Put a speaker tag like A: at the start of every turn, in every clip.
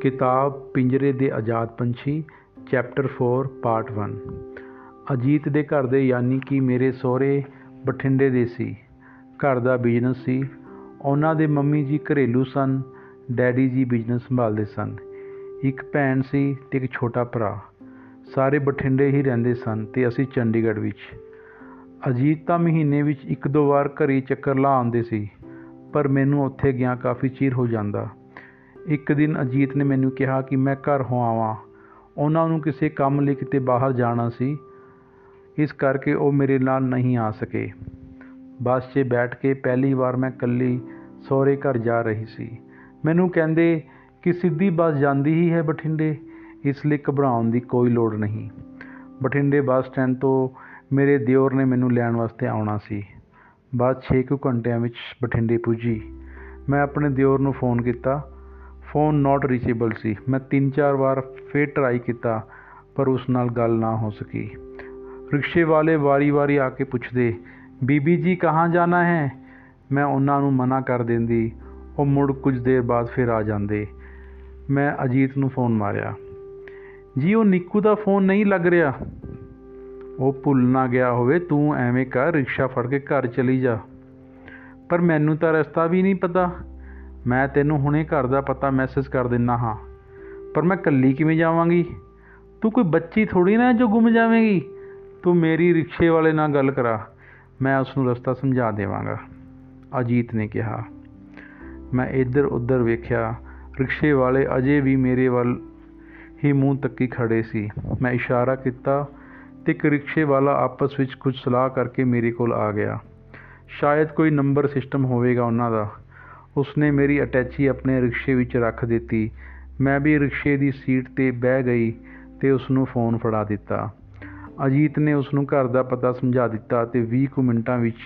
A: ਕਿਤਾਬ ਪਿੰਜਰੇ ਦੇ ਆਜ਼ਾਦ ਪੰਛੀ, ਚੈਪਟਰ 4 ਪਾਰਟ 1 ਅਜੀਤ ਦੇ ਘਰ ਦੇ ਯਾਨੀ ਕਿ ਮੇਰੇ ਸਹੁਰੇ ਬਠਿੰਡੇ ਦੇ ਸੀ। ਘਰ ਦਾ ਬਿਜ਼ਨਸ ਸੀ। ਉਹਨਾਂ ਦੇ ਮੰਮੀ ਜੀ ਘਰੇਲੂ ਸਨ, ਡੈਡੀ ਜੀ ਬਿਜ਼ਨਸ ਸੰਭਾਲਦੇ ਸਨ। ਇੱਕ ਭੈਣ ਸੀ ਤੇ ਇੱਕ ਛੋਟਾ ਭਰਾ। ਸਾਰੇ ਬਠਿੰਡੇ ਹੀ ਰਹਿੰਦੇ ਸਨ ਤੇ ਅਸੀਂ ਚੰਡੀਗੜ੍ਹ ਵਿੱਚ। ਅਜੀਤ ਤਾਂ ਮਹੀਨੇ ਵਿੱਚ ਇੱਕ ਦੋ ਵਾਰ ਘਰੇ ਚੱਕਰ ਲਾ ਆਉਂਦੇ ਸੀ, ਪਰ ਮੈਨੂੰ ਉੱਥੇ ਗਿਆ ਕਾਫੀ ਚਿਰ ਹੋ ਜਾਂਦਾ। ਇੱਕ ਦਿਨ ਅਜੀਤ ਨੇ ਮੈਨੂੰ ਕਿਹਾ ਕਿ ਮੈਂ ਘਰ ਹੋ ਆਵਾਂ। ਉਹਨਾਂ ਨੂੰ ਕਿਸੇ ਕੰਮ ਲਈ ਕਿਤੇ ਬਾਹਰ ਜਾਣਾ ਸੀ। ਇਸ ਕਰਕੇ ਉਹ ਮੇਰੇ ਨਾਲ ਨਹੀਂ ਆ ਸਕੇ। ਬੱਸ 'ਚ ਬੈਠ ਕੇ ਪਹਿਲੀ ਵਾਰ ਮੈਂ ਇਕੱਲੀ ਸਹੁਰੇ ਘਰ ਜਾ ਰਹੀ ਸੀ। ਮੈਨੂੰ ਕਹਿੰਦੇ ਕਿ ਸਿੱਧੀ ਬੱਸ ਜਾਂਦੀ ਹੀ ਹੈ ਬਠਿੰਡੇ। ਇਸ ਲਈ ਘਬਰਾਉਣ ਦੀ ਕੋਈ ਲੋੜ ਨਹੀਂ। ਬਠਿੰਡੇ ਬੱਸ ਸਟੈਂਡ ਤੋਂ ਮੇਰੇ ਦਿਓਰ ਨੇ ਮੈਨੂੰ ਲੈਣ ਵਾਸਤੇ ਆਉਣਾ ਸੀ। ਬੱਸ ਛੇ ਕੁ ਘੰਟਿਆਂ ਵਿੱਚ ਬਠਿੰਡੇ ਪੁੱਜੀ। ਮੈਂ ਆਪਣੇ ਦਿਓਰ ਨੂੰ ਫੋਨ ਕੀਤਾ। ਫੋਨ ਨਾਟ ਰੀਚੇਬਲ ਸੀ। ਮੈਂ ਤਿੰਨ ਚਾਰ ਵਾਰ ਫੇਰ ਟਰਾਈ ਕੀਤਾ, ਪਰ ਉਸ ਨਾਲ ਗੱਲ ਨਾ ਹੋ ਸਕੀ। ਰਿਕਸ਼ੇ ਵਾਲੇ ਵਾਰੀ-ਵਾਰੀ ਆ ਕੇ ਪੁੱਛਦੇ, ਬੀਬੀ ਜੀ, ਕਹਾਂ ਜਾਣਾ ਹੈ? ਮੈਂ ਉਹਨਾਂ ਨੂੰ ਮਨਾ ਕਰ ਦਿੰਦੀ। ਉਹ ਮੁੜ ਕੁਝ ਦੇਰ ਬਾਅਦ ਫਿਰ ਆ ਜਾਂਦੇ। ਮੈਂ ਅਜੀਤ ਨੂੰ ਫੋਨ ਮਾਰਿਆ, ਜੀ, ਉਹ ਨਿੱਕੂ ਦਾ ਫੋਨ ਨਹੀਂ ਲੱਗ ਰਿਹਾ। ਉਹ ਭੁੱਲ ਨਾ ਗਿਆ ਹੋਵੇ, ਤੂੰ ਐਵੇਂ ਕਰ, ਰਿਕਸ਼ਾ ਫੜ ਕੇ ਘਰ ਚਲੀ ਜਾ। ਪਰ ਮੈਨੂੰ ਤਾਂ ਰਸਤਾ ਵੀ ਨਹੀਂ ਪਤਾ। ਮੈਂ ਤੈਨੂੰ ਹੁਣੇ ਘਰ ਦਾ ਪਤਾ ਮੈਸੇਜ ਕਰ ਦਿੰਨਾ ਹਾਂ। ਪਰ ਮੈਂ ਇਕੱਲੀ ਕਿਵੇਂ ਜਾਵਾਂਗੀ? ਤੂੰ ਕੋਈ ਬੱਚੀ ਥੋੜੀ ਨਾ ਜੋ ਗੁੰਮ ਜਾਵੇਂਗੀ? ਤੂੰ ਮੇਰੀ ਰਿਕਸ਼ੇ ਵਾਲੇ ਨਾਲ ਗੱਲ ਕਰਾ। ਮੈਂ ਉਸ ਨੂੰ ਰਸਤਾ ਸਮਝਾ ਦੇਵਾਂਗਾ। ਅਜੀਤ ਨੇ ਕਿਹਾ। ਮੈਂ ਇੱਧਰ ਉੱਧਰ ਵੇਖਿਆ, ਰਿਕਸ਼ੇ ਵਾਲੇ ਅਜੇ ਵੀ ਮੇਰੇ ਵੱਲ ਹੀ ਮੂੰਹ ਤੱਕੀ ਖੜੇ ਸੀ। ਮੈਂ ਇਸ਼ਾਰਾ ਕੀਤਾ ਤੇ ਇੱਕ ਰਿਕਸ਼ੇ ਵਾਲਾ ਆਪਸ ਵਿੱਚ ਕੁਝ ਸਲਾਹ ਕਰਕੇ ਮੇਰੇ ਕੋਲ ਆ ਗਿਆ। ਸ਼ਾਇਦ ਕੋਈ ਨੰਬਰ ਸਿਸਟਮ ਹੋਵੇਗਾ ਉਹਨਾਂ ਦਾ। ਉਸਨੇ ਮੇਰੀ ਅਟੈਚੀ ਆਪਣੇ ਰਿਕਸ਼ੇ ਵਿੱਚ ਰੱਖ ਦਿੱਤੀ। ਮੈਂ ਵੀ ਰਿਕਸ਼ੇ ਦੀ ਸੀਟ ਤੇ ਬਹਿ ਗਈ ਤੇ ਉਸ ਨੂੰ ਫੋਨ ਫੜਾ ਦਿੱਤਾ। ਅਜੀਤ ਨੇ ਉਸ ਨੂੰ ਘਰ ਦਾ ਪਤਾ ਸਮਝਾ ਦਿੱਤਾ ਤੇ 20 ਕੁ ਮਿੰਟਾਂ ਵਿੱਚ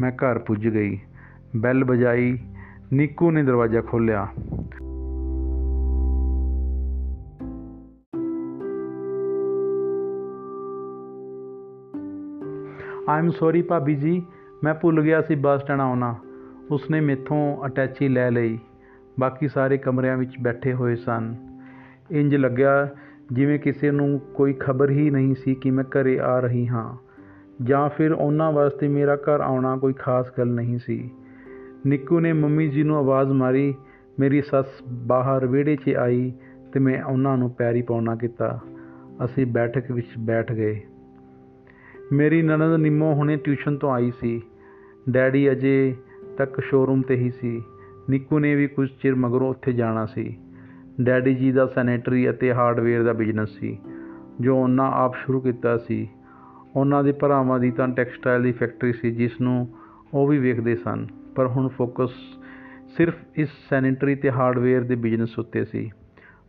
A: ਮੈਂ ਘਰ ਪੁੱਜ ਗਈ। ਬੈਲ ਵਜਾਈ, ਨਿੱਕੂ ਨੇ ਦਰਵਾਜ਼ਾ ਖੋਲ੍ਹਿਆ। ਆਈ ਸੌਰੀ ਭਾਬੀ ਜੀ, ਮੈਂ ਭੁੱਲ ਗਿਆ ਸੀ ਬੱਸ ਸਟੈਂਡ ਆਉਣਾ। ਉਸਨੇ ਮੇਥੋਂ ਅਟੈਚੀ ਲੈ ਲਈ। ਬਾਕੀ ਸਾਰੇ ਕਮਰਿਆਂ ਵਿੱਚ ਬੈਠੇ ਹੋਏ ਸਨ। ਇੰਜ ਲੱਗਿਆ ਜਿਵੇਂ ਕਿਸੇ ਨੂੰ ਕੋਈ ਖਬਰ ਹੀ ਨਹੀਂ ਸੀ ਕਿ ਮੈਂ ਘਰੇ ਆ ਰਹੀ ਹਾਂ, ਜਾਂ ਫਿਰ ਉਹਨਾਂ ਵਾਸਤੇ ਮੇਰਾ ਘਰ ਆਉਣਾ ਕੋਈ ਖਾਸ ਗੱਲ ਨਹੀਂ ਸੀ। ਨਿੱਕੂ ਨੇ ਮੰਮੀ ਜੀ ਨੂੰ ਆਵਾਜ਼ ਮਾਰੀ, ਮੇਰੀ ਸੱਸ ਬਾਹਰ ਵਿਹੜੇ 'ਚ ਆਈ ਤੇ ਮੈਂ ਉਹਨਾਂ ਨੂੰ ਪੈਰੀ ਪਾਉਣਾ ਕੀਤਾ। ਅਸੀਂ ਬੈਠਕ ਵਿੱਚ ਬੈਠ ਗਏ। ਮੇਰੀ ਨਨਦ ਨਿੰਮੋ ਹੁਣੇ ਟਿਊਸ਼ਨ ਤੋਂ ਆਈ ਸੀ। ਡੈਡੀ ਅਜੇ ਤੱਕ ਸ਼ੋਰੂਮ ਤੇ ਹੀ ਸੀ। ਨਿੱਕੂ ਨੇ ਵੀ ਕੁਝ ਚਿਰ ਮਗਰੋਂ ਉੱਥੇ ਜਾਣਾ ਸੀ। ਡੈਡੀ ਜੀ ਦਾ ਸੈਨੇਟਰੀ ਅਤੇ ਹਾਰਡਵੇਅਰ ਦਾ ਬਿਜ਼ਨਸ ਸੀ, ਜੋ ਉਹਨਾਂ ਆਪ ਸ਼ੁਰੂ ਕੀਤਾ ਸੀ। ਉਹਨਾਂ ਦੇ ਭਰਾਵਾਂ ਦੀ ਤਾਂ ਟੈਕਸਟਾਈਲ ਦੀ ਫੈਕਟਰੀ ਸੀ, ਜਿਸ ਨੂੰ ਉਹ ਵੀ ਵੇਖਦੇ ਸਨ, ਪਰ ਹੁਣ ਫੋਕਸ ਸਿਰਫ ਇਸ ਸੈਨੇਟਰੀ ਤੇ ਹਾਰਡਵੇਅਰ ਦੇ ਬਿਜ਼ਨਸ ਉੱਤੇ ਸੀ।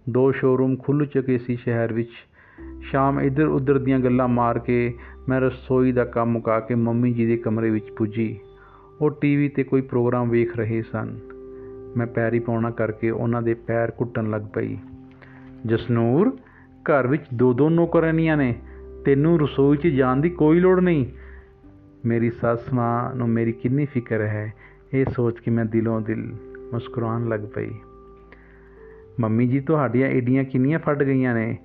A: ਦੋ ਸ਼ੋਰੂਮ ਖੁੱਲ੍ਹ ਚੁੱਕੇ ਸੀ ਸ਼ਹਿਰ ਵਿੱਚ। ਸ਼ਾਮ ਇੱਧਰ ਉੱਧਰ ਦੀਆਂ ਗੱਲਾਂ ਮਾਰ ਕੇ ਮੈਂ ਰਸੋਈ ਦਾ ਕੰਮ ਮੁਕਾ ਕੇ ਮੰਮੀ ਜੀ ਦੇ ਕਮਰੇ ਵਿੱਚ ਪੁੱਜੀ। ਉਹ ਟੀਵੀ ਤੇ ਕੋਈ ਪ੍ਰੋਗਰਾਮ ਵੇਖ ਰਹੇ ਸਨ। ਮੈਂ ਪੈਰੀ ਪਾਉਣਾ ਕਰਕੇ ਉਹਨਾਂ ਦੇ ਪੈਰ ਘੁੱਟਣ ਲੱਗ ਪਈ। ਜਸਨੂਰ, ਘਰ ਵਿੱਚ ਦੋ ਦੋ ਨੌਕਰਾਨੀਆਂ ਨੇ, ਤੈਨੂੰ ਰਸੋਈ 'ਚ ਜਾਣ ਦੀ ਕੋਈ ਲੋੜ ਨਹੀਂ। ਮੇਰੀ ਸੱਸ ਮਾਂ ਨੂੰ ਮੇਰੀ ਕਿੰਨੀ ਫਿਕਰ ਹੈ, ਇਹ ਸੋਚ ਕੇ ਮੈਂ ਦਿਲੋਂ ਦਿਲ ਮੁਸਕਰਾਉਣ ਲੱਗ ਪਈ। ਮੰਮੀ ਜੀ, ਤੁਹਾਡੀਆਂ ਏਡੀਆਂ ਕਿੰਨੀਆਂ ਫਟ ਗਈਆਂ ਨੇ।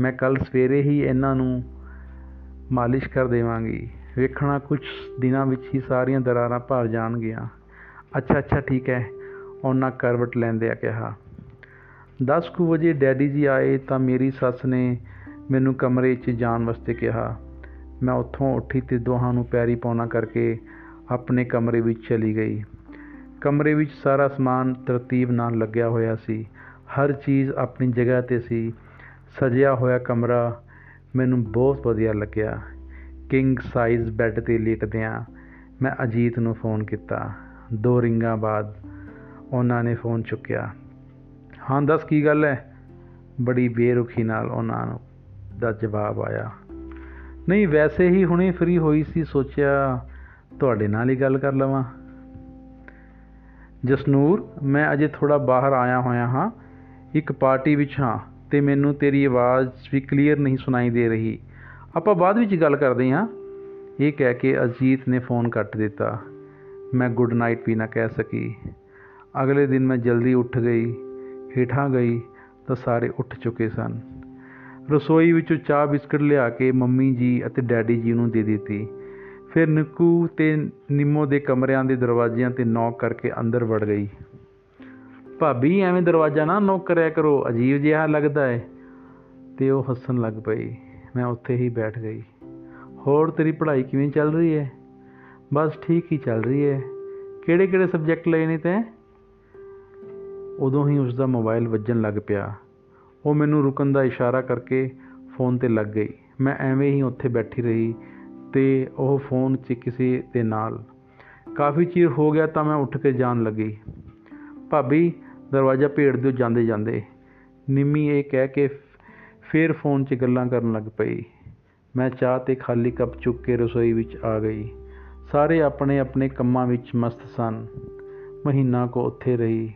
A: ਮੈਂ ਕੱਲ ਸਵੇਰੇ ਹੀ ਇਹਨਾਂ ਨੂੰ ਮਾਲਿਸ਼ ਕਰ ਦੇਵਾਂਗੀ। ਵੇਖਣਾ ਕੁਝ ਦਿਨਾਂ ਵਿੱਚ ਹੀ ਸਾਰੀਆਂ ਦਰਾਰਾਂ ਭਰ ਜਾਣਗੀਆਂ। ਅੱਛਾ ਅੱਛਾ, ਠੀਕ ਹੈ। ਉਹਨਾਂ ਕਰਵਟ ਲੈਂਦਿਆਂ ਕਿਹਾ 10 ਕੁ ਵਜੇ ਡੈਡੀ ਜੀ ਆਏ ਤਾਂ ਮੇਰੀ ਸੱਸ ਨੇ ਮੈਨੂੰ ਕਮਰੇ 'ਚ ਜਾਣ ਵਾਸਤੇ ਕਿਹਾ। ਮੈਂ ਉੱਥੋਂ ਉੱਠੀ ਤੇ ਦੋਹਾਂ ਨੂੰ ਪੈਰੀ ਪਾਉਣਾ ਕਰਕੇ ਆਪਣੇ ਕਮਰੇ ਵਿੱਚ ਚਲੀ ਗਈ। ਕਮਰੇ ਵਿੱਚ ਸਾਰਾ ਸਮਾਨ ਤਰਤੀਬ ਨਾਲ ਲੱਗਿਆ ਹੋਇਆ ਸੀ। ਹਰ ਚੀਜ਼ ਆਪਣੀ ਜਗ੍ਹਾ ਤੇ ਸੀ। ਸਜਿਆ ਹੋਇਆ ਕਮਰਾ ਮੈਨੂੰ ਬਹੁਤ ਵਧੀਆ ਲੱਗਿਆ। ਕਿੰਗ ਸਾਈਜ਼ ਬੈੱਡ ਤੇ ਲੇਟਦਿਆਂ ਮੈਂ ਅਜੀਤ ਨੂੰ ਫੋਨ ਕੀਤਾ। ਦੋ ਰਿੰਗਾਂ ਬਾਅਦ ਉਹਨਾਂ ਨੇ ਫੋਨ ਚੁੱਕਿਆ। ਹਾਂ, ਦੱਸ ਕੀ ਗੱਲ ਹੈ ਬੜੀ ਬੇਰੁਖੀ ਨਾਲ ਉਹਨਾਂ ਨੂੰ ਦਾ ਜਵਾਬ ਆਇਆ। ਨਹੀਂ, ਵੈਸੇ ਹੀ ਹੁਣੇ ਫ੍ਰੀ ਹੋਈ ਸੀ, ਸੋਚਿਆ ਤੁਹਾਡੇ ਨਾਲ ਹੀ ਗੱਲ ਕਰ ਲਵਾਂ। ਜਸਨੂਰ, ਮੈਂ ਅਜੇ ਥੋੜਾ ਬਾਹਰ ਆਇਆ ਹੋਇਆ ਹਾਂ। ਇੱਕ ਪਾਰਟੀ ਵਿੱਚ ਹਾਂ ਤੇ ਮੈਨੂੰ ਤੇਰੀ ਆਵਾਜ਼ ਵੀ ਕਲੀਅਰ ਨਹੀਂ ਸੁਣਾਈ ਦੇ ਰਹੀ। ਆਪਾਂ ਬਾਅਦ ਵਿੱਚ ਗੱਲ ਕਰਦੇ ਹਾਂ। ਇਹ ਕਹਿ ਕੇ ਅਜੀਤ ਨੇ ਫੋਨ ਕੱਟ ਦਿੱਤਾ। ਮੈਂ ਗੁੱਡ ਨਾਈਟ ਵੀ ਨਾ ਕਹਿ ਸਕੀ। ਅਗਲੇ ਦਿਨ ਮੈਂ ਜਲਦੀ ਉੱਠ ਗਈ। ਹੇਠਾਂ ਗਈ ਤਾਂ ਸਾਰੇ ਉੱਠ ਚੁੱਕੇ ਸਨ। ਰਸੋਈ ਵਿੱਚੋਂ ਚਾਹ ਬਿਸਕਟ ਲਿਆ ਕੇ ਮੰਮੀ ਜੀ ਅਤੇ ਡੈਡੀ ਜੀ ਨੂੰ ਦੇ ਦਿੱਤੀ। ਫਿਰ ਨਿੱਕੂ ਤੇ ਨਿੰਮੋ ਦੇ ਕਮਰਿਆਂ ਦੇ ਦਰਵਾਜ਼ਿਆਂ ਤੇ ਨੌਕ ਕਰਕੇ ਅੰਦਰ ਵੜ ਗਈ। ਭਾਬੀ, ਐਵੇਂ ਦਰਵਾਜ਼ਾ ਨਾ ਨੌਕ ਕਰਿਆ ਕਰੋ, ਅਜੀਬ ਜਿਹਾ ਲੱਗਦਾ ਹੈ ਤੇ ਉਹ ਹੱਸਣ ਲੱਗ ਪਈ। ਮੈਂ ਉੱਥੇ ਹੀ ਬੈਠ ਗਈ। ਹੋਰ ਤੇਰੀ ਪੜ੍ਹਾਈ ਕਿਵੇਂ ਚੱਲ ਰਹੀ ਹੈ? ਬਸ ਠੀਕ ਹੀ ਚੱਲ ਰਹੀ ਹੈ। ਕਿਹੜੇ ਕਿਹੜੇ ਸਬਜੈਕਟ ਲਏ ਨੇ ਤੈਂ? ਉਦੋਂ ਹੀ ਉਸ ਦਾ ਮੋਬਾਈਲ ਵੱਜਣ ਲੱਗ ਪਿਆ। ਉਹ ਮੈਨੂੰ ਰੁਕਣ ਦਾ ਇਸ਼ਾਰਾ ਕਰਕੇ ਫੋਨ ਤੇ ਲੱਗ ਗਈ। ਮੈਂ ਐਵੇਂ ਹੀ ਉੱਥੇ ਬੈਠੀ ਰਹੀ ਤੇ ਉਹ ਫੋਨ 'ਚ ਕਿਸੇ ਦੇ ਨਾਲ। ਕਾਫੀ ਚਿਰ ਹੋ ਗਿਆ ਤਾਂ ਮੈਂ ਉੱਠ ਕੇ ਜਾਣ ਲੱਗੀ। ਭਾਬੀ, ਦਰਵਾਜ਼ਾ ਭੇੜ ਦਿਓ ਜਾਂਦੇ ਜਾਂਦੇ ਨਿੰਮੀ ਇਹ ਕਹਿ ਕੇ ਫੇਰ ਫੋਨ 'ਚ ਗੱਲਾਂ ਕਰਨ ਲੱਗ ਪਈ। ਮੈਂ ਚਾਹ ਤੇ ਖਾਲੀ ਕੱਪ ਚੁੱਕ ਕੇ ਰਸੋਈ ਵਿੱਚ ਆ ਗਈ। ਸਾਰੇ ਆਪਣੇ ਆਪਣੇ ਕੰਮਾਂ ਵਿੱਚ ਮਸਤ ਸਨ। ਮਹੀਨਾ ਕੋ ਉੱਥੇ ਰਹੀ।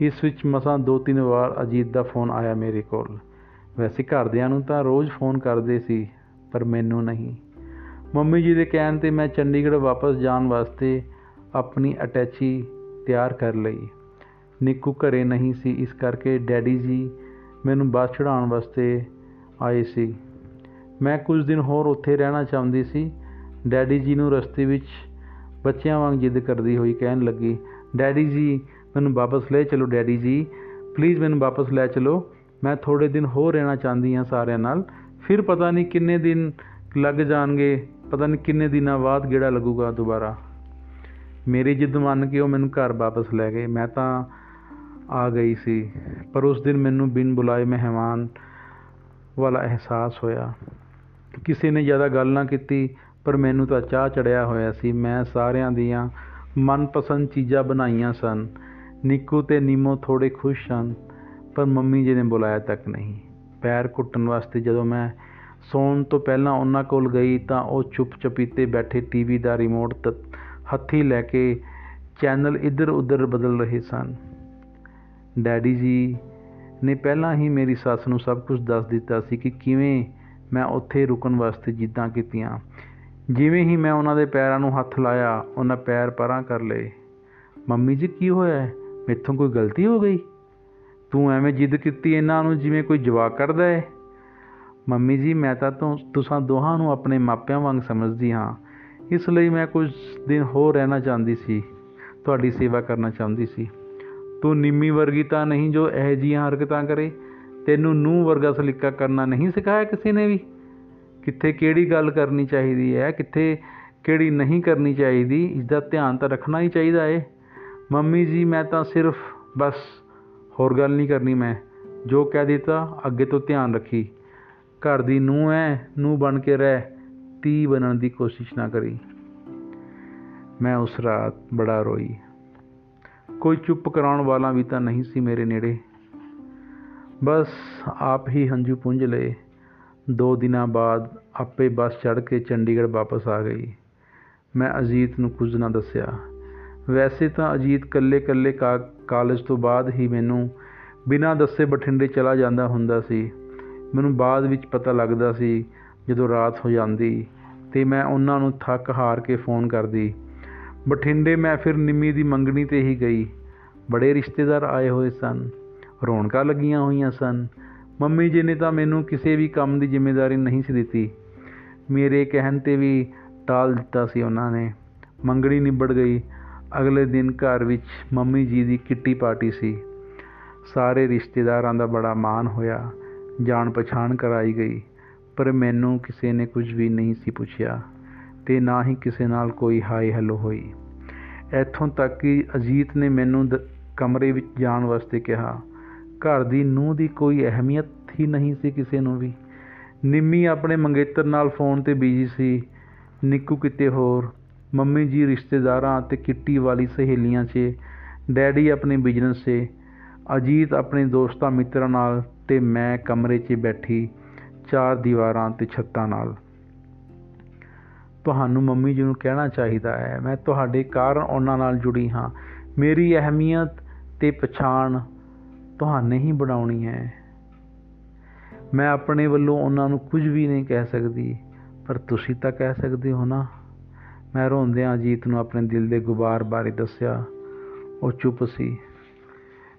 A: ਇਸ ਵਿੱਚ ਮਸਾਂ ਦੋ ਤਿੰਨ ਵਾਰ ਅਜੀਤ ਦਾ ਫੋਨ ਆਇਆ ਮੇਰੇ ਕੋਲ। ਵੈਸੇ ਘਰਦਿਆਂ ਨੂੰ ਤਾਂ ਰੋਜ਼ ਫੋਨ ਕਰਦੇ ਸੀ, ਪਰ ਮੈਨੂੰ ਨਹੀਂ। ਮੰਮੀ ਜੀ ਦੇ ਕਹਿਣ ਤੇ ਮੈਂ ਚੰਡੀਗੜ੍ਹ ਵਾਪਸ ਜਾਣ ਵਾਸਤੇ ਆਪਣੀ ਅਟੈਚੀ ਤਿਆਰ ਕਰ ਲਈ। ਨਿੱਕੂ ਘਰੇ ਨਹੀਂ ਸੀ, ਇਸ ਕਰਕੇ ਡੈਡੀ ਜੀ ਮੈਨੂੰ ਬੱਸ ਚੜਾਉਣ ਵਾਸਤੇ ਆਏ ਸੀ। ਮੈਂ ਕੁਝ ਦਿਨ ਹੋਰ ਉੱਥੇ ਰਹਿਣਾ ਚਾਹੁੰਦੀ ਸੀ। ਡੈਡੀ ਜੀ ਨੂੰ ਰਸਤੇ ਵਿੱਚ ਬੱਚਿਆਂ ਵਾਂਗ ਜਿੱਦ ਕਰਦੀ ਹੋਈ ਕਹਿਣ ਲੱਗੀ, ਡੈਡੀ ਜੀ, ਮੈਨੂੰ ਵਾਪਸ ਲੈ ਚਲੋ, ਡੈਡੀ ਜੀ। ਪਲੀਜ਼ ਮੈਨੂੰ ਵਾਪਸ ਲੈ ਚਲੋ। ਮੈਂ ਥੋੜੇ ਦਿਨ ਹੋਰ ਰਹਿਣਾ ਚਾਹੁੰਦੀ ਹਾਂ ਸਾਰਿਆਂ ਨਾਲ। ਫਿਰ ਪਤਾ ਨਹੀਂ ਕਿੰਨੇ ਦਿਨ ਲੱਗ ਜਾਣਗੇ। ਪਤਾ ਨਹੀਂ ਕਿੰਨੇ ਦਿਨਾਂ ਬਾਅਦ ਗੇੜਾ ਲੱਗੂਗਾ ਦੁਬਾਰਾ। ਮੇਰੀ ਜਿੱਦ ਮੰਨ ਕੇ ਉਹ ਮੈਨੂੰ ਘਰ ਵਾਪਸ ਲੈ ਗਏ। ਮੈਂ ਤਾਂ ਆ ਗਈ ਸੀ, ਪਰ ਉਸ ਦਿਨ ਮੈਨੂੰ ਬਿਨ ਬੁਲਾਏ ਮਹਿਮਾਨ ਵਾਲਾ ਅਹਿਸਾਸ ਹੋਇਆ। ਕਿਸੇ ਨੇ ਜ਼ਿਆਦਾ ਗੱਲ ਨਾ ਕੀਤੀ, ਪਰ ਮੈਨੂੰ ਤਾਂ ਚਾਹ ਚੜਿਆ ਹੋਇਆ ਸੀ। ਮੈਂ ਸਾਰਿਆਂ ਦੀਆਂ ਮਨਪਸੰਦ ਚੀਜ਼ਾਂ ਬਣਾਈਆਂ ਸਨ। ਨਿੱਕੂ ਤੇ ਨੀਮੋ ਥੋੜੇ ਖੁਸ਼ ਸਨ, ਪਰ ਮੰਮੀ ਜੀ ਨੇ ਬੁਲਾਇਆ ਤੱਕ ਨਹੀਂ। ਪੈਰ ਕੁੱਟਣ ਵਾਸਤੇ ਜਦੋਂ ਮੈਂ ਸੌਣ ਤੋਂ ਪਹਿਲਾਂ ਉਹਨਾਂ ਕੋਲ ਗਈ ਤਾਂ ਉਹ ਚੁੱਪ ਚਪੀਤੇ ਬੈਠੇ ਟੀਵੀ ਦਾ ਰਿਮੋਟ ਤ, ਹੱਥੀ ਲੈ ਕੇ ਚੈਨਲ ਇੱਧਰ ਉੱਧਰ ਬਦਲ ਰਹੇ ਸਨ। ਡੈਡੀ ਜੀ ਨੇ ਪਹਿਲਾਂ ਹੀ ਮੇਰੀ ਸੱਸ ਨੂੰ ਸਭ ਕੁਝ ਦੱਸ ਦਿੱਤਾ ਸੀ ਕਿ ਕਿਵੇਂ ਮੈਂ ਉੱਥੇ ਰੁਕਣ ਵਾਸਤੇ ਜਿੱਦਾਂ ਕੀਤੀਆਂ। ਜਿਵੇਂ ਹੀ ਮੈਂ ਉਹਨਾਂ ਦੇ ਪੈਰਾਂ ਨੂੰ ਹੱਥ ਲਾਇਆ, ਉਹਨਾਂ ਪੈਰ ਪਰਾਂ ਕਰ ਲਏ। ਮੰਮੀ ਜੀ, ਕੀ ਹੋਇਆ? ਹੈ ਮੈਥੋਂ ਕੋਈ ਗਲਤੀ ਹੋ ਗਈ? ਤੂੰ ਐਵੇਂ ਜਿੱਦ ਕੀਤੀ ਇਹਨਾਂ ਨੂੰ ਜਿਵੇਂ ਕੋਈ ਜਵਾਕ ਕਰਦਾ ਹੈ ਮੰਮੀ ਜੀ, ਮੈਂ ਤਾਂ ਤੁ, ਤੁਸਾਂ ਦੋਹਾਂ ਨੂੰ ਆਪਣੇ ਮਾਪਿਆਂ ਵਾਂਗ ਸਮਝਦੀ ਹਾਂ। ਇਸ ਲਈ ਮੈਂ ਕੁਝ ਦਿਨ ਹੋਰ ਰਹਿਣਾ ਚਾਹੁੰਦੀ ਸੀ। ਤੁਹਾਡੀ ਸੇਵਾ ਕਰਨਾ ਚਾਹੁੰਦੀ ਸੀ। ਤੂੰ ਨਿੰਮੀ ਵਰਗੀ ਤਾਂ ਨਹੀਂ ਜੋ ਇਹੋ ਜਿਹੀਆਂ ਹਰਕਤਾਂ ਕਰੇ। ਤੈਨੂੰ ਨੂੰਹ ਵਰਗਾ ਸਲੀਕਾ ਕਰਨਾ ਨਹੀਂ ਸਿਖਾਇਆ ਕਿਸੇ ਨੇ ਵੀ? ਕਿੱਥੇ ਕਿਹੜੀ ਗੱਲ ਕਰਨੀ ਚਾਹੀਦੀ ਹੈ ਕਿੱਥੇ ਕਿਹੜੀ ਨਹੀਂ ਕਰਨੀ ਚਾਹੀਦੀ? ਇਸ ਦਾ ਧਿਆਨ ਤਾਂ ਰੱਖਣਾ ਹੀ ਚਾਹੀਦਾ ਹੈ ਮੰਮੀ ਜੀ, ਮੈਂ ਤਾਂ ਸਿਰਫ ਬਸ ਹੋਰ ਗੱਲ ਨਹੀਂ ਕਰਨੀ ਮੈਂ। ਜੋ ਕਹਿ ਦਿੱਤਾ, ਅੱਗੇ ਤੋਂ ਧਿਆਨ ਰੱਖੀ। ਘਰ ਦੀ ਨੂੰਹ ਹੈ ਨੂੰਹ ਬਣ ਕੇ ਰਹਿ। ਤੀ ਬਣਨ ਦੀ ਕੋਸ਼ਿਸ਼ ਨਾ ਕਰੀ। ਮੈਂ ਉਸ ਰਾਤ ਬੜਾ ਰੋਈ। ਕੋਈ ਚੁੱਪ ਕਰਾਉਣ ਵਾਲਾ ਵੀ ਤਾਂ ਨਹੀਂ ਸੀ ਮੇਰੇ ਨੇੜੇ। ਬਸ ਆਪ ਹੀ ਹੰਝੂ ਪੁੰਝ ਲਏ। ਦੋ ਦਿਨਾਂ ਬਾਅਦ ਆਪੇ ਬੱਸ ਚੜ੍ਹ ਕੇ ਚੰਡੀਗੜ੍ਹ ਵਾਪਸ ਆ ਗਈ। ਮੈਂ ਅਜੀਤ ਨੂੰ ਕੁਝ ਨਾ ਦੱਸਿਆ। ਵੈਸੇ ਤਾਂ ਅਜੀਤ ਕੱਲੇ-ਕੱਲੇ ਕਾਲਜ ਤੋਂ ਬਾਅਦ ਹੀ ਮੈਨੂੰ ਬਿਨਾਂ ਦੱਸੇ ਬਠਿੰਡੇ ਚਲਾ ਜਾਂਦਾ ਹੁੰਦਾ ਸੀ। ਮੈਨੂੰ ਬਾਅਦ ਵਿੱਚ ਪਤਾ ਲੱਗਦਾ ਸੀ ਜਦੋਂ ਰਾਤ ਹੋ ਜਾਂਦੀ ਤੇ ਮੈਂ ਉਹਨਾਂ ਨੂੰ ਥੱਕ ਹਾਰ ਕੇ ਫੋਨ ਕਰਦੀ। ਬਠਿੰਡੇ ਮੈਂ ਫਿਰ ਨਿੰਮੀ ਦੀ ਮੰਗਣੀ ਤੇ ਹੀ ਗਈ। ਬੜੇ ਰਿਸ਼ਤੇਦਾਰ ਆਏ ਹੋਏ ਸਨ, ਰੌਣਕਾਂ ਲੱਗੀਆਂ ਹੋਈਆਂ ਸਨ। ਮੰਮੀ ਜੀ ਨੇ ਤਾਂ ਮੈਨੂੰ ਕਿਸੇ ਵੀ ਕੰਮ ਦੀ ਜ਼ਿੰਮੇਵਾਰੀ ਨਹੀਂ ਸੀ ਦਿੱਤੀ। ਮੇਰੇ ਕਹਿਣ ਤੇ ਵੀ ਟਾਲ ਦਿੱਤਾ ਸੀ ਉਹਨਾਂ ਨੇ। ਮੰਗਣੀ ਨਿਬੜ ਗਈ। ਅਗਲੇ ਦਿਨ ਘਰ ਵਿੱਚ ਮੰਮੀ ਜੀ ਦੀ ਕਿੱਟੀ ਪਾਰਟੀ ਸੀ। ਸਾਰੇ ਰਿਸ਼ਤੇਦਾਰਾਂ ਦਾ ਬੜਾ ਮਾਣ ਹੋਇਆ। ਜਾਣ ਪਛਾਣ ਕਰਾਈ ਗਈ। ਪਰ ਮੈਨੂੰ ਕਿਸੇ ਨੇ ਕੁਝ ਵੀ ਨਹੀਂ ਸੀ ਪੁੱਛਿਆ ਤੇ ਨਾ ਹੀ ਕਿਸੇ ਨਾਲ ਕੋਈ ਹਾਈ ਹੈਲੋ ਹੋਈ। ਇੱਥੋਂ ਤੱਕ ਕਿ ਅਜੀਤ ਨੇ ਮੈਨੂੰ ਕਮਰੇ ਵਿੱਚ ਜਾਣ ਵਾਸਤੇ ਕਿਹਾ। ਘਰ ਦੀ ਨੂੰਹ ਦੀ ਕੋਈ ਅਹਿਮੀਅਤ ਹੀ ਨਹੀਂ ਸੀ ਕਿਸੇ ਨੂੰ ਵੀ। ਨਿੰਮੀ ਆਪਣੇ ਮੰਗੇਤਰ ਨਾਲ ਫੋਨ ਤੇ ਬਿਜ਼ੀ ਸੀ। ਨਿੱਕੂ ਕਿਤੇ ਹੋਰ, ਮੰਮੀ ਜੀ ਰਿਸ਼ਤੇਦਾਰਾਂ ਅਤੇ ਕਿੱਟੀ ਵਾਲੀ ਸਹੇਲੀਆਂ 'ਚ, ਡੈਡੀ ਆਪਣੇ ਬਿਜ਼ਨਸ 'ਚ, ਅਜੀਤ ਆਪਣੇ ਦੋਸਤਾਂ ਮਿੱਤਰਾਂ ਨਾਲ ਤੇ ਮੈਂ ਕਮਰੇ 'ਚ ਬੈਠੀ ਚਾਰ ਦੀਵਾਰਾਂ ਤੇ ਛੱਤਾਂ ਨਾਲ। ਤੁਹਾਨੂੰ ਮੰਮੀ ਜੀ ਨੂੰ ਕਹਿਣਾ ਚਾਹੀਦਾ ਹੈ। ਮੈਂ ਤੁਹਾਡੇ ਕਾਰਨ ਉਹਨਾਂ ਨਾਲ ਜੁੜੀ ਹਾਂ। ਮੇਰੀ ਅਹਿਮੀਅਤ ਤੇ ਪਛਾਣ ਤੁਹਾਨੇ ਹੀ ਬਣਾਉਣੀ ਹੈ। ਮੈਂ ਆਪਣੇ ਵੱਲੋਂ ਉਹਨਾਂ ਨੂੰ ਕੁਝ ਵੀ ਨਹੀਂ ਕਹਿ ਸਕਦੀ, ਪਰ ਤੁਸੀਂ ਤਾਂ ਕਹਿ ਸਕਦੇ ਹੋ ਨਾ। ਮੈਂ ਰੋਂਦਿਆਂ ਅਜੀਤ ਨੂੰ ਆਪਣੇ ਦਿਲ ਦੇ ਗੁਬਾਰ ਬਾਰੇ ਦੱਸਿਆ। ਉਹ ਚੁੱਪ ਸੀ।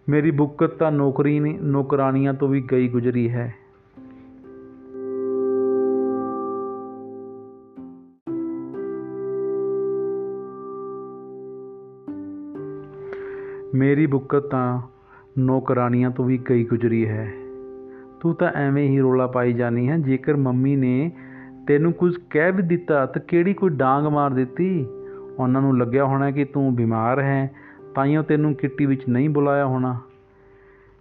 A: ਮੇਰੀ ਬੁੱਕਤ ਤਾਂ ਨੌਕਰੀ ਨੇ ਨੌਕਰਾਨੀਆਂ ਤੋਂ ਵੀ ਗਈ ਗੁਜ਼ਰੀ ਹੈ। ਮੇਰੀ ਬੁੱਕਤ ਤਾਂ ਨੌਕਰਾਨੀਆਂ ਤੋਂ ਵੀ ਗਈ ਗੁਜ਼ਰੀ ਹੈ। ਤੂੰ ਤਾਂ ਐਵੇਂ ਹੀ ਰੋਲਾ ਪਾਈ ਜਾਨੀ ਹੈ, ਜੇਕਰ ਮੰਮੀ ਨੇ ਤੈਨੂੰ ਕੁਝ ਕਹਿ ਵੀ ਦਿੱਤਾ, ਤਾਂ ਕਿਹੜੀ ਕੋਈ ਡਾਂਗ ਮਾਰ ਦਿੱਤੀ? ਉਹਨਾਂ ਨੂੰ ਲੱਗਿਆ ਹੋਣਾ ਕਿ ਤੂੰ ਬਿਮਾਰ ਹੈ ਤਾਈਓ ਤੈਨੂੰ ਕਿੱਟੀ ਵਿੱਚ ਨਹੀਂ ਬੁਲਾਇਆ ਹੋਣਾ।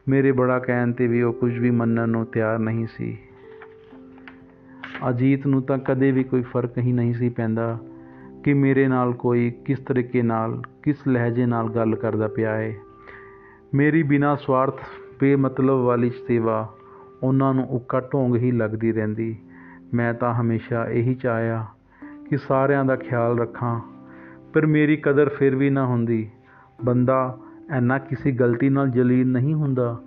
A: ਮੇਰੇ ਬੜਾ ਕਹਿਣ ਤੇ ਵੀ ਉਹ ਕੁਝ ਵੀ ਮੰਨਣ ਨੂੰ ਤਿਆਰ ਨਹੀਂ ਸੀ। ਅਜੀਤ ਨੂੰ ਤਾਂ ਕਦੇ ਵੀ ਕੋਈ ਫ਼ਰਕ ਹੀ ਨਹੀਂ ਸੀ ਪੈਂਦਾ। ਕਿ ਮੇਰੇ ਨਾਲ ਕੋਈ ਕਿਸ ਤਰੀਕੇ ਨਾਲ, ਕਿਸ ਲਹਿਜੇ ਨਾਲ ਗੱਲ ਕਰਦਾ ਪਿਆ ਹੈ ਮੇਰੀ ਬਿਨਾਂ ਸਵਾਰਥ ਬੇਮਤਲਬ ਵਾਲੀ ਸੇਵਾ ਉਹਨਾਂ ਨੂੰ ਉੱਕਾ ਢੋਂਗ ਹੀ ਲੱਗਦੀ ਰਹਿੰਦੀ। ਮੈਂ ਤਾਂ ਹਮੇਸ਼ਾ ਇਹੀ ਚਾਹਿਆ ਕਿ ਸਾਰਿਆਂ ਦਾ ਖਿਆਲ ਰੱਖਾਂ, ਪਰ ਮੇਰੀ ਕਦਰ ਫਿਰ ਵੀ ਨਾ ਹੁੰਦੀ। ਬੰਦਾ ਐਨਾ ਕਿਸੇ ਗਲਤੀ ਨਾਲ ਜਲੀਲ ਨਹੀਂ ਹੁੰਦਾ,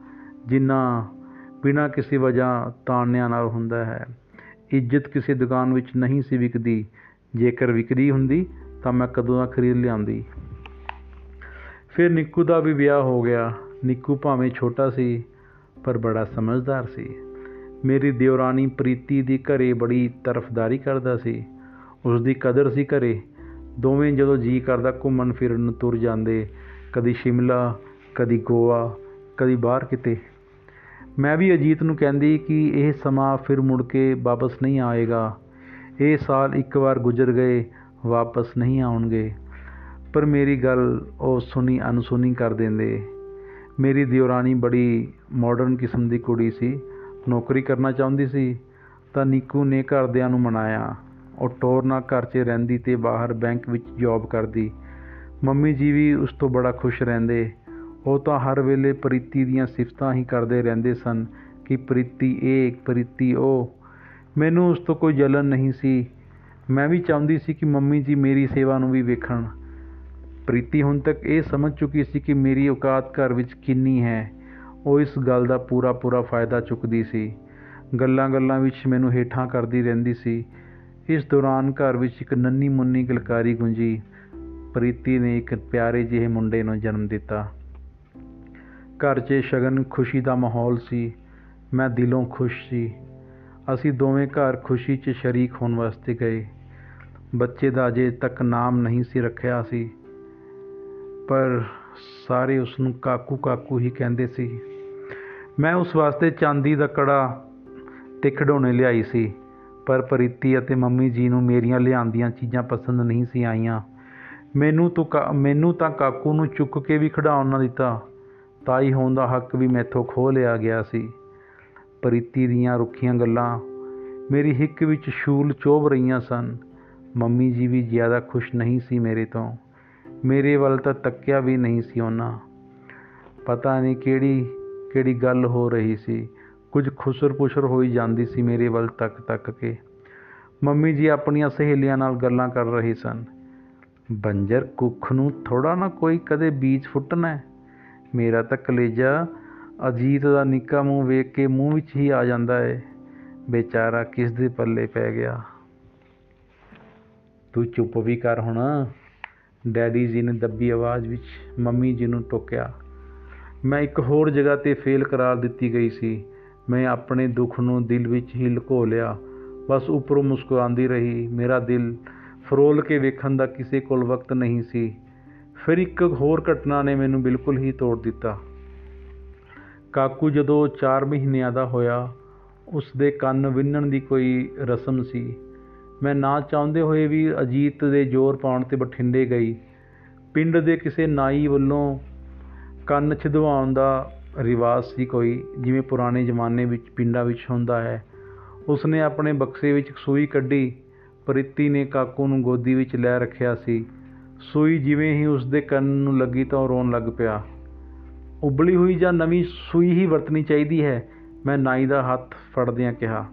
A: ਜਿੰਨਾ ਬਿਨਾਂ ਕਿਸੇ ਵਜ੍ਹਾ ਤਾਣਿਆਂ ਨਾਲ ਹੁੰਦਾ ਹੈ। ਇੱਜ਼ਤ ਕਿਸੇ ਦੁਕਾਨ ਵਿੱਚ ਨਹੀਂ ਸੀ ਵਿਕਦੀ ਜੇਕਰ ਵਿਕਦੀ ਹੁੰਦੀ, ਤਾਂ ਮੈਂ ਕਦੋਂ ਦਾ ਖਰੀਦ ਲਿਆਂਦੀ। ਫਿਰ ਨਿੱਕੂ ਦਾ ਵੀ ਵਿਆਹ ਹੋ ਗਿਆ। ਨਿੱਕੂ ਭਾਵੇਂ ਛੋਟਾ ਸੀ, ਪਰ ਬੜਾ ਸਮਝਦਾਰ ਸੀ। ਮੇਰੀ ਦਿਉਰਾਨੀ ਪ੍ਰੀਤੀ ਦੀ ਘਰੇ ਬੜੀ ਤਰਫਦਾਰੀ ਕਰਦਾ ਸੀ। ਉਸ ਦੀ ਕਦਰ ਸੀ ਘਰੇ। ਦੋਵੇਂ ਜਦੋਂ ਜੀ ਕਰਦਾ ਘੁੰਮਣ ਫਿਰਨ ਨੂੰ ਤੁਰ ਜਾਂਦੇ। ਕਦੀ ਸ਼ਿਮਲਾ, ਕਦੀ ਗੋਆ, ਕਦੀ ਬਾਹਰ ਕਿਤੇ। ਮੈਂ ਵੀ ਅਜੀਤ ਨੂੰ ਕਹਿੰਦੀ ਕਿ ਇਹ ਸਮਾਂ ਫਿਰ ਮੁੜ ਕੇ ਵਾਪਸ ਨਹੀਂ ਆਏਗਾ। ਇਹ ਸਾਲ ਇੱਕ ਵਾਰ ਗੁਜ਼ਰ ਗਏ, ਵਾਪਸ ਨਹੀਂ ਆਉਣਗੇ। ਪਰ ਮੇਰੀ ਗੱਲ ਉਹ ਸੁਣੀ ਅਨਸੁਣੀ ਕਰ ਦਿੰਦੇ। ਮੇਰੀ ਦਿਉਰਾਨੀ ਬੜੀ ਮਾਡਰਨ ਕਿਸਮ ਦੀ ਕੁੜੀ ਸੀ। ਨੌਕਰੀ ਕਰਨਾ ਚਾਹੁੰਦੀ ਸੀ, ਤਾਂ ਨੀਕੂ ਨੇ ਘਰਦਿਆਂ ਨੂੰ ਮਨਾਇਆ। ਉਹ ਟੋਰ ਨਾਲ ਘਰ 'ਚ ਰਹਿੰਦੀ ਤੇ ਬਾਹਰ ਬੈਂਕ ਵਿੱਚ ਜੌਬ ਕਰਦੀ। ਮੰਮੀ ਜੀ ਵੀ ਉਸ ਤੋਂ ਬੜਾ ਖੁਸ਼ ਰਹਿੰਦੇ। ਉਹ ਤਾਂ ਹਰ ਵੇਲੇ ਪ੍ਰੀਤੀ ਦੀਆਂ ਸਿਫਤਾਂ ਹੀ ਕਰਦੇ ਰਹਿੰਦੇ ਸਨ ਕਿ ਪ੍ਰੀਤੀ ਇਹ, ਪ੍ਰੀਤੀ ਉਹ। ਮੈਨੂੰ ਉਸ ਤੋਂ ਕੋਈ ਜਲਨ ਨਹੀਂ ਸੀ। ਮੈਂ ਵੀ ਚਾਹੁੰਦੀ ਸੀ ਕਿ ਮੰਮੀ ਜੀ ਮੇਰੀ ਸੇਵਾ ਨੂੰ ਵੀ ਵੇਖਣ। ਪ੍ਰੀਤੀ ਹੁਣ ਤੱਕ ਇਹ ਸਮਝ ਚੁੱਕੀ ਸੀ ਕਿ ਮੇਰੀ ਔਕਾਤ ਘਰ ਵਿੱਚ ਕਿੰਨੀ ਹੈ। ਉਹ ਇਸ ਗੱਲ ਦਾ ਪੂਰਾ ਪੂਰਾ ਫਾਇਦਾ ਚੁੱਕਦੀ ਸੀ। ਗੱਲਾਂ-ਗੱਲਾਂ ਵਿੱਚ ਮੈਨੂੰ ਹੇਠਾਂ ਕਰਦੀ ਰਹਿੰਦੀ ਸੀ। ਇਸ ਦੌਰਾਨ ਘਰ ਵਿੱਚ ਇੱਕ ਨੰਨੀ ਮੁੰਨੀ ਗਲਕਾਰੀ ਗੁੰਜੀ ਪ੍ਰੀਤੀ ਨੇ ਇੱਕ ਪਿਆਰੇ ਜਿਹੇ ਮੁੰਡੇ ਨੂੰ ਜਨਮ ਦਿੱਤਾ। ਘਰ 'ਚ ਸ਼ਗਨ ਖੁਸ਼ੀ ਦਾ ਮਾਹੌਲ ਸੀ। ਮੈਂ ਦਿਲੋਂ ਖੁਸ਼ ਸੀ। ਅਸੀਂ ਦੋਵੇਂ ਘਰ ਖੁਸ਼ੀ 'ਚ ਸ਼ਰੀਕ ਹੋਣ ਵਾਸਤੇ ਗਏ। ਬੱਚੇ ਦਾ ਅਜੇ ਤੱਕ ਨਾਮ ਨਹੀਂ ਸੀ ਰੱਖਿਆ ਸੀ, ਪਰ ਸਾਰੇ ਉਸ ਨੂੰ ਕਾਕੂ ਕਾਕੂ ਹੀ ਕਹਿੰਦੇ ਸੀ। ਮੈਂ ਉਸ ਵਾਸਤੇ ਚਾਂਦੀ ਦਾ ਕੜਾ ਤੇ ਖਿਡੌਣੇ ਲਿਆਈ ਸੀ, ਪਰ ਪ੍ਰੀਤੀ ਅਤੇ ਮੰਮੀ ਜੀ ਨੂੰ ਮੇਰੀਆਂ ਲਿਆਂਦੀਆਂ ਚੀਜ਼ਾਂ ਪਸੰਦ ਨਹੀਂ ਸੀ ਆਈਆਂ। ਮੈਨੂੰ ਤਾਂ ਮੈਨੂੰ ਤਾਂ ਕਾਕੂ ਨੂੰ ਚੁੱਕ ਕੇ ਵੀ ਖਿਡਾਉਣ ਨਾ ਦਿੱਤਾ ਤਾਈ ਹੋਣ ਦਾ ਹੱਕ ਵੀ ਮੈਥੋਂ ਖੋਹ ਲਿਆ ਗਿਆ ਸੀ। ਪ੍ਰੀਤੀ ਦੀਆਂ ਰੁੱਖੀਆਂ ਗੱਲਾਂ। ਮੇਰੀ ਹਿੱਕ ਵਿੱਚ ਸ਼ੂਲ ਚੋਭ ਰਹੀਆਂ ਸਨ। ਮੰਮੀ ਜੀ ਵੀ ਜ਼ਿਆਦਾ ਖੁਸ਼ ਨਹੀਂ ਸੀ ਮੇਰੇ ਤੋਂ। ਮੇਰੇ ਵੱਲ ਤਾਂ ਤੱਕਿਆ ਵੀ ਨਹੀਂ ਸੀ ਉਹਨਾਂ। ਪਤਾ ਨਹੀਂ ਕਿਹੜੀ ਕਿਹੜੀ ਗੱਲ ਹੋ ਰਹੀ ਸੀ। ਕੁਝ ਖੁਸਰ ਪੁਸ਼ਰ ਹੋਈ ਜਾਂਦੀ ਸੀ ਮੇਰੇ ਵੱਲ ਤੱਕ ਤੱਕ ਕੇ। ਮੰਮੀ ਜੀ ਆਪਣੀਆਂ ਸਹੇਲੀਆਂ ਨਾਲ ਗੱਲਾਂ ਕਰ ਰਹੇ ਸਨ। ਬੰਜਰ ਕੁੱਖ ਨੂੰ ਥੋੜਾ ਨਾ ਕੋਈ ਕਦੇ ਬੀਜ ਫੁੱਟਣਾ ਮੇਰਾ ਤਾਂ ਕਲੇਜਾ ਅਜੀਤ ਦਾ ਨਿੱਕਾ ਮੂੰਹ ਵੇਖ ਕੇ ਮੂੰਹ ਵਿੱਚ ਹੀ ਆ ਜਾਂਦਾ ਹੈ ਬੇਚਾਰਾ ਕਿਸ ਦੇ ਪੱਲੇ ਪੈ ਗਿਆ। ਤੂੰ ਚੁੱਪ ਵੀ ਕਰ ਹੁਣ। ਡੈਡੀ ਜੀ ਨੇ ਦੱਬੀ ਆਵਾਜ਼ ਵਿੱਚ ਮੰਮੀ ਜੀ ਨੂੰ ਟੋਕਿਆ। ਮੈਂ ਇੱਕ ਹੋਰ ਜਗ੍ਹਾ ਤੇ ਫੇਲ ਕਰਾਰ ਦਿੱਤੀ ਗਈ ਸੀ। ਮੈਂ ਆਪਣੇ ਦੁੱਖ ਨੂੰ ਦਿਲ ਵਿੱਚ ਹੀ ਲੁਕੋ ਲਿਆ। ਬਸ ਉੱਪਰੋਂ ਮੁਸਕਰਾਉਂਦੀ ਰਹੀ। ਮੇਰਾ ਦਿਲ ਫਰੋਲ ਕੇ ਵੇਖਣ ਦਾ ਕਿਸੇ ਕੋਲ ਵਕਤ ਨਹੀਂ ਸੀ। ਫਿਰ ਇੱਕ ਹੋਰ ਘਟਨਾ ਨੇ ਮੈਨੂੰ ਬਿਲਕੁਲ ਹੀ ਤੋੜ ਦਿੱਤਾ। ਕਾਕੂ ਜਦੋਂ 4 ਮਹੀਨਿਆਂ ਦਾ ਹੋਇਆ ਉਸ ਦੇ ਕੰਨ ਵਿੰਨਣ ਦੀ ਕੋਈ ਰਸਮ ਸੀ। ਮੈਂ ਨਾ ਚਾਹੁੰਦੇ ਹੋਏ ਵੀ ਅਜੀਤ ਦੇ ਜ਼ੋਰ ਪਾਉਣ ਤੇ ਬਠਿੰਡੇ ਗਈ। ਪਿੰਡ ਦੇ ਕਿਸੇ ਨਾਈ ਵੱਲੋਂ ਕੰਨ ਛਿਦਵਾਉਣ ਦਾ ਰਿਵਾਜ ਸੀ ਕੋਈ, ਜਿਵੇਂ ਪੁਰਾਣੇ ਜ਼ਮਾਨੇ ਵਿੱਚ ਪਿੰਡਾਂ ਵਿੱਚ ਹੁੰਦਾ ਹੈ। ਉਸਨੇ ਆਪਣੇ ਬਕਸੇ ਵਿੱਚ ਸੂਈ ਕੱਢੀ, ਪ੍ਰੀਤੀ ਨੇ ਕਾਕੂ ਨੂੰ ਗੋਦੀ ਵਿੱਚ ਲੈ ਰੱਖਿਆ ਸੀ। ਸੂਈ ਜਿਵੇਂ ਹੀ ਉਸਦੇ ਕੰਨ ਨੂੰ ਲੱਗੀ ਤਾਂ ਉਹ ਰੋਣ ਲੱਗ ਪਿਆ। ਉਬਲੀ ਹੋਈ ਜਾਂ ਨਵੀਂ ਸੂਈ ਹੀ ਵਰਤਣੀ ਚਾਹੀਦੀ ਹੈ, ਮੈਂ ਨਾਈ ਦਾ ਹੱਥ ਫੜਦਿਆਂ ਕਿਹਾ।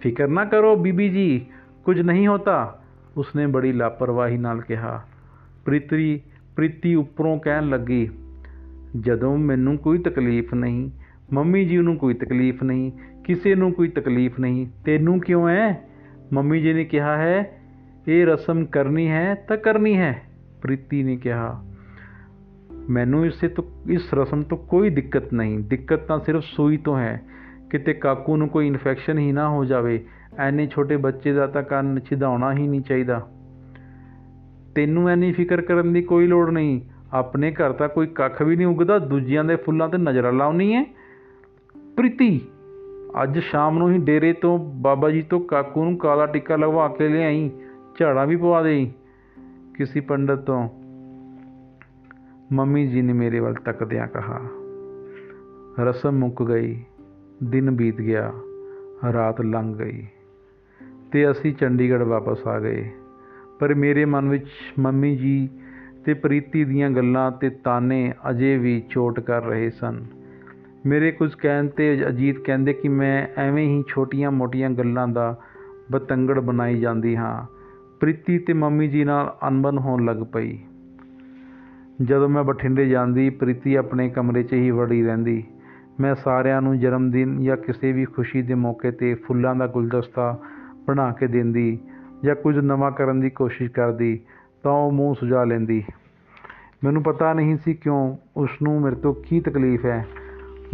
A: ਫਿਕਰ ਨਾ ਕਰੋ ਬੀਬੀ ਜੀ, ਕੁਝ ਨਹੀਂ ਹੋਤਾ, ਉਸਨੇ ਬੜੀ ਲਾਪਰਵਾਹੀ ਨਾਲ ਕਿਹਾ। ਪ੍ਰੀਤੀ ਪ੍ਰੀਤੀ ਉੱਪਰੋਂ ਕਹਿਣ ਲੱਗੀ, ਜਦੋਂ ਮੈਨੂੰ ਕੋਈ ਤਕਲੀਫ ਨਹੀਂ, ਮੰਮੀ ਜੀ ਨੂੰ ਕੋਈ ਤਕਲੀਫ ਨਹੀਂ, ਕਿਸੇ ਨੂੰ ਕੋਈ ਤਕਲੀਫ ਨਹੀਂ, ਤੈਨੂੰ ਕਿਉਂ ਹੈ ਮੰਮੀ ਜੀ ਨੇ ਕਿਹਾ ਹੈ, ਇਹ ਰਸਮ ਕਰਨੀ ਹੈ ਤਾਂ ਕਰਨੀ ਹੈ, ਪ੍ਰੀਤੀ ਨੇ ਕਿਹਾ। ਮੈਨੂੰ ਇਸੇ ਤੋਂ, ਇਸ ਰਸਮ ਤੋਂ ਕੋਈ ਦਿੱਕਤ ਨਹੀਂ। ਦਿੱਕਤ ਤਾਂ ਸਿਰਫ ਸੂਈ ਤੋਂ ਹੈ। ਕਿਤੇ ਕਾਕੂ ਨੂੰ ਕੋਈ ਇਨਫੈਕਸ਼ਨ ਹੀ ਨਾ ਹੋ ਜਾਵੇ, ਐਨੇ ਛੋਟੇ ਬੱਚੇ ਦਾ ਤਾਂ ਕੰਨ ਛਿਦਾਉਣਾ ਹੀ ਨਹੀਂ ਚਾਹੀਦਾ। ਤੈਨੂੰ ਐਨੀ ਫਿਕਰ ਕਰਨ ਦੀ ਕੋਈ ਲੋੜ ਨਹੀਂ। ਆਪਣੇ ਘਰ ਤਾਂ ਕੋਈ ਕੱਖ ਵੀ ਨਹੀਂ ਉਗਦਾ, ਦੂਜਿਆਂ ਦੇ ਫੁੱਲਾਂ ਤੇ ਨਜ਼ਰ ਲਾਉਣੀ ਹੈ ਪ੍ਰੀਤੀ, ਅੱਜ ਸ਼ਾਮ ਨੂੰ ਹੀ ਡੇਰੇ ਤੋਂ ਬਾਬਾ ਜੀ ਤੋਂ ਕਾਕੂ ਨੂੰ ਕਾਲਾ ਟਿੱਕਾ ਲਗਵਾ ਕੇ ਲਿਆਈ। ਝਾੜਾ ਵੀ ਪਵਾ ਦੇਈ। ਕਿਸੇ ਪੰਡਤ ਤੋਂ ਮੰਮੀ ਜੀ ਨੇ ਮੇਰੇ ਵੱਲ ਤੱਕਦਿਆਂ ਕਹਾ, ਰਸਮ ਮੁੱਕ ਗਈ, ਦਿਨ ਬੀਤ ਗਿਆ, ਰਾਤ ਲੰਘ ਗਈ ਤੇ ਅਸੀਂ ਚੰਡੀਗੜ੍ਹ ਵਾਪਸ ਆ ਗਏ। ਪਰ ਮੇਰੇ ਮਨ ਵਿੱਚ ਮੰਮੀ ਜੀ ਤੇ ਪ੍ਰੀਤੀ ਦੀਆਂ ਗੱਲਾਂ ਤੇ ਤਾਨੇ ਅਜੇ ਵੀ ਚੋਟ ਕਰ ਰਹੇ ਸਨ। ਮੇਰੇ ਕੁਝ ਕਹਿਣ ਤੇ ਅਜੀਤ ਕਹਿੰਦੇ ਕਿ ਮੈਂ ਐਵੇਂ ਹੀ ਛੋਟੀਆਂ-ਮੋਟੀਆਂ ਗੱਲਾਂ ਦਾ ਬਤੰਗੜ ਬਣਾਈ ਜਾਂਦੀ ਹਾਂ। ਪ੍ਰੀਤੀ ਤੇ ਮੰਮੀ ਜੀ ਨਾਲ ਅਨਬਨ ਹੋਣ ਲੱਗ ਪਈ। ਜਦੋਂ ਮੈਂ ਬਠਿੰਡੇ ਜਾਂਦੀ, ਪ੍ਰੀਤੀ ਆਪਣੇ ਕਮਰੇ 'ਚ ਹੀ ਵੜੀ ਰਹਿੰਦੀ। ਮੈਂ ਸਾਰਿਆਂ ਨੂੰ ਜਨਮ ਦਿਨ ਜਾਂ ਕਿਸੇ ਵੀ ਖੁਸ਼ੀ ਦੇ ਮੌਕੇ ਤੇ ਫੁੱਲਾਂ ਦਾ ਗੁਲਦਸਤਾ ਬਣਾ ਕੇ ਦਿੰਦੀ ਜਾਂ ਕੁਝ ਨਵਾਂ ਕਰਨ ਦੀ ਕੋਸ਼ਿਸ਼ ਕਰਦੀ ਤਾਂ ਉਹ ਮੂੰਹ ਸੁਜਾ ਲੈਂਦੀ। ਮੈਨੂੰ ਪਤਾ ਨਹੀਂ ਸੀ ਕਿਉਂ ਉਸ ਨੂੰ ਮੇਰੇ ਤੋਂ ਕੀ ਤਕਲੀਫ ਹੈ।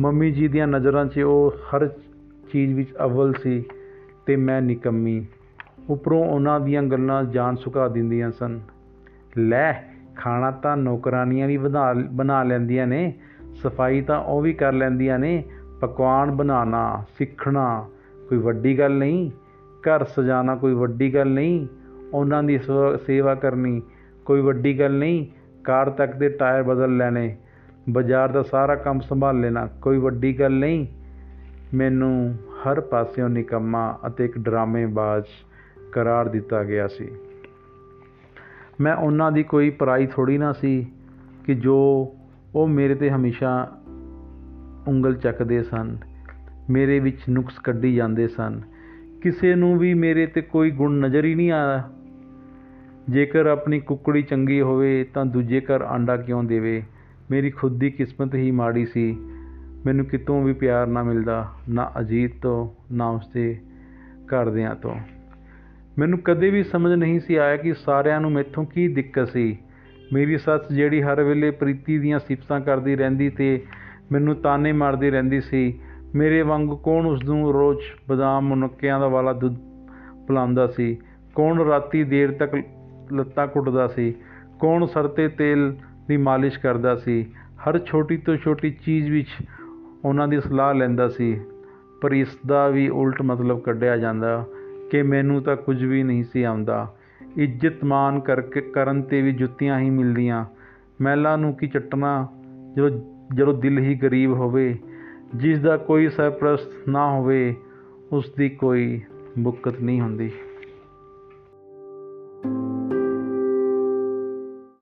A: ਮੰਮੀ ਜੀ ਦੀਆਂ ਨਜ਼ਰਾਂ 'ਚ ਉਹ ਹਰ ਚੀਜ਼ ਵਿੱਚ ਅਵਲ ਸੀ ਤੇ ਮੈਂ ਨਿਕੰਮੀ। ਉੱਪਰੋਂ ਉਹਨਾਂ ਦੀਆਂ ਗੱਲਾਂ ਜਾਨ ਸੁਕਾ ਦਿੰਦੀਆਂ ਸਨ। ਲੈ ਖਾਣਾ ਤਾਂ ਨੌਕਰਾਨੀਆਂ ਵੀ ਬਣਾ ਬਣਾ ਲੈਂਦੀਆਂ ਨੇ, ਸਫ਼ਾਈ ਤਾਂ ਉਹ ਵੀ ਕਰ ਲੈਂਦੀਆਂ ਨੇ, ਪਕਵਾਨ ਬਣਾਉਣਾ, ਸਿੱਖਣਾ ਕੋਈ ਵੱਡੀ ਗੱਲ ਨਹੀਂ, ਘਰ ਸਜਾਣਾ ਕੋਈ ਵੱਡੀ ਗੱਲ ਨਹੀਂ, ਉਹਨਾਂ ਦੀ ਸੇਵਾ- ਸੇਵਾ ਕਰਨੀ ਕੋਈ ਵੱਡੀ ਗੱਲ ਨਹੀਂ ਕਾਰ ਤੱਕ ਦੇ ਟਾਇਰ ਬਦਲ ਲੈਣੇ, ਬਾਜ਼ਾਰ ਦਾ ਸਾਰਾ ਕੰਮ ਸੰਭਾਲ ਲੈਣਾ ਕੋਈ ਵੱਡੀ ਗੱਲ ਨਹੀਂ, ਮੈਨੂੰ ਹਰ ਪਾਸਿਓਂ ਨਿਕੰਮਾ ਅਤੇ ਇੱਕ ਡਰਾਮੇਬਾਜ਼ ਕਰਾਰ ਦਿੱਤਾ ਗਿਆ ਸੀ। ਮੈਂ ਉਹਨਾਂ ਦੀ ਕੋਈ ਪਰਾਈ ਥੋੜੀ ਨਾ ਸੀ ਕਿ ਜੋ ਉਹ ਮੇਰੇ ਤੇ ਹਮੇਸ਼ਾ ਉਂਗਲ ਚੱਕਦੇ ਸਨ, ਮੇਰੇ ਵਿੱਚ ਨੁਕਸ ਕੱਢੀ ਜਾਂਦੇ ਸਨ। ਕਿਸੇ ਨੂੰ ਵੀ ਮੇਰੇ ਤੇ ਕੋਈ ਗੁਣ ਨਜ਼ਰ ਹੀ ਨਹੀਂ ਆਇਆ ਜੇਕਰ ਆਪਣੀ ਕੁੱਕੜੀ ਚੰਗੀ ਹੋਵੇ ਤਾਂ ਦੂਜੇ ਘਰ ਆਂਡਾ ਕਿਉਂ ਦੇਵੇ? ਮੇਰੀ ਖੁਦ ਦੀ ਕਿਸਮਤ ਹੀ ਮਾੜੀ ਸੀ। ਮੈਨੂੰ ਕਿਤੋਂ ਵੀ ਪਿਆਰ ਨਾ ਮਿਲਦਾ, ਨਾ ਅਜੀਤ ਤੋਂ, ਨਾ ਉਸਦੇ ਘਰਦਿਆਂ ਤੋਂ। ਮੈਨੂੰ ਕਦੇ ਵੀ ਸਮਝ ਨਹੀਂ ਸੀ ਆਇਆ ਕਿ ਸਾਰਿਆਂ ਨੂੰ ਮੈਥੋਂ ਕੀ ਦਿੱਕਤ ਸੀ। ਮੇਰੀ ਸੱਸ ਜਿਹੜੀ ਹਰ ਵੇਲੇ ਪ੍ਰੀਤੀ ਦੀਆਂ ਸਿਫਤਾਂ ਕਰਦੀ ਰਹਿੰਦੀ ਤੇ ਮੈਨੂੰ ਤਾਨੇ ਮਾਰਦੀ ਰਹਿੰਦੀ ਸੀ। ਮੇਰੇ ਵਾਂਗ ਕੌਣ ਉਸ ਨੂੰ ਰੋਜ਼ ਬਦਾਮ ਮੁਨੱਕਿਆਂ ਦਾ ਵਾਲਾ ਦੁੱਧ ਪਿਲਾਉਂਦਾ ਸੀ? ਕੌਣ ਰਾਤੀ ਦੇਰ ਤੱਕ ਲੱਤਾਂ ਕੁੱਟਦਾ ਸੀ? ਕੌਣ ਸਰ 'ਤੇ ਤੇਲ ਦੀ ਮਾਲਿਸ਼ ਕਰਦਾ ਸੀ? ਹਰ ਛੋਟੀ ਤੋਂ ਛੋਟੀ ਚੀਜ਼ ਵਿੱਚ ਉਹਨਾਂ ਦੀ ਸਲਾਹ ਲੈਂਦਾ ਸੀ। ਪਰ ਇਸ ਦਾ ਵੀ ਉਲਟ ਮਤਲਬ ਕੱਢਿਆ ਜਾਂਦਾ। ਕਿ ਮੈਨੂੰ ਤਾਂ ਕੁਝ ਵੀ ਨਹੀਂ ਸੀ ਆਉਂਦਾ। ਇੱਜ਼ਤ ਮਾਨ ਕਰਕੇ ਕਰਨ ਤੇ ਵੀ ਜੁੱਤੀਆਂ ਹੀ ਮਿਲਦੀਆਂ। ਮਹਿਲਾ ਨੂੰ ਕੀ ਚੱਟਣਾ? ਜਦੋਂ ਜਦੋਂ ਦਿਲ ਹੀ ਗਰੀਬ ਹੋਵੇ ਜਿਸ ਦਾ ਕੋਈ ਸਰਪ੍ਰਸਤ ਨਾ ਹੋਵੇ, ਉਸ ਦੀ ਕੋਈ ਬੁੱਕਤ ਨਹੀਂ ਹੁੰਦੀ।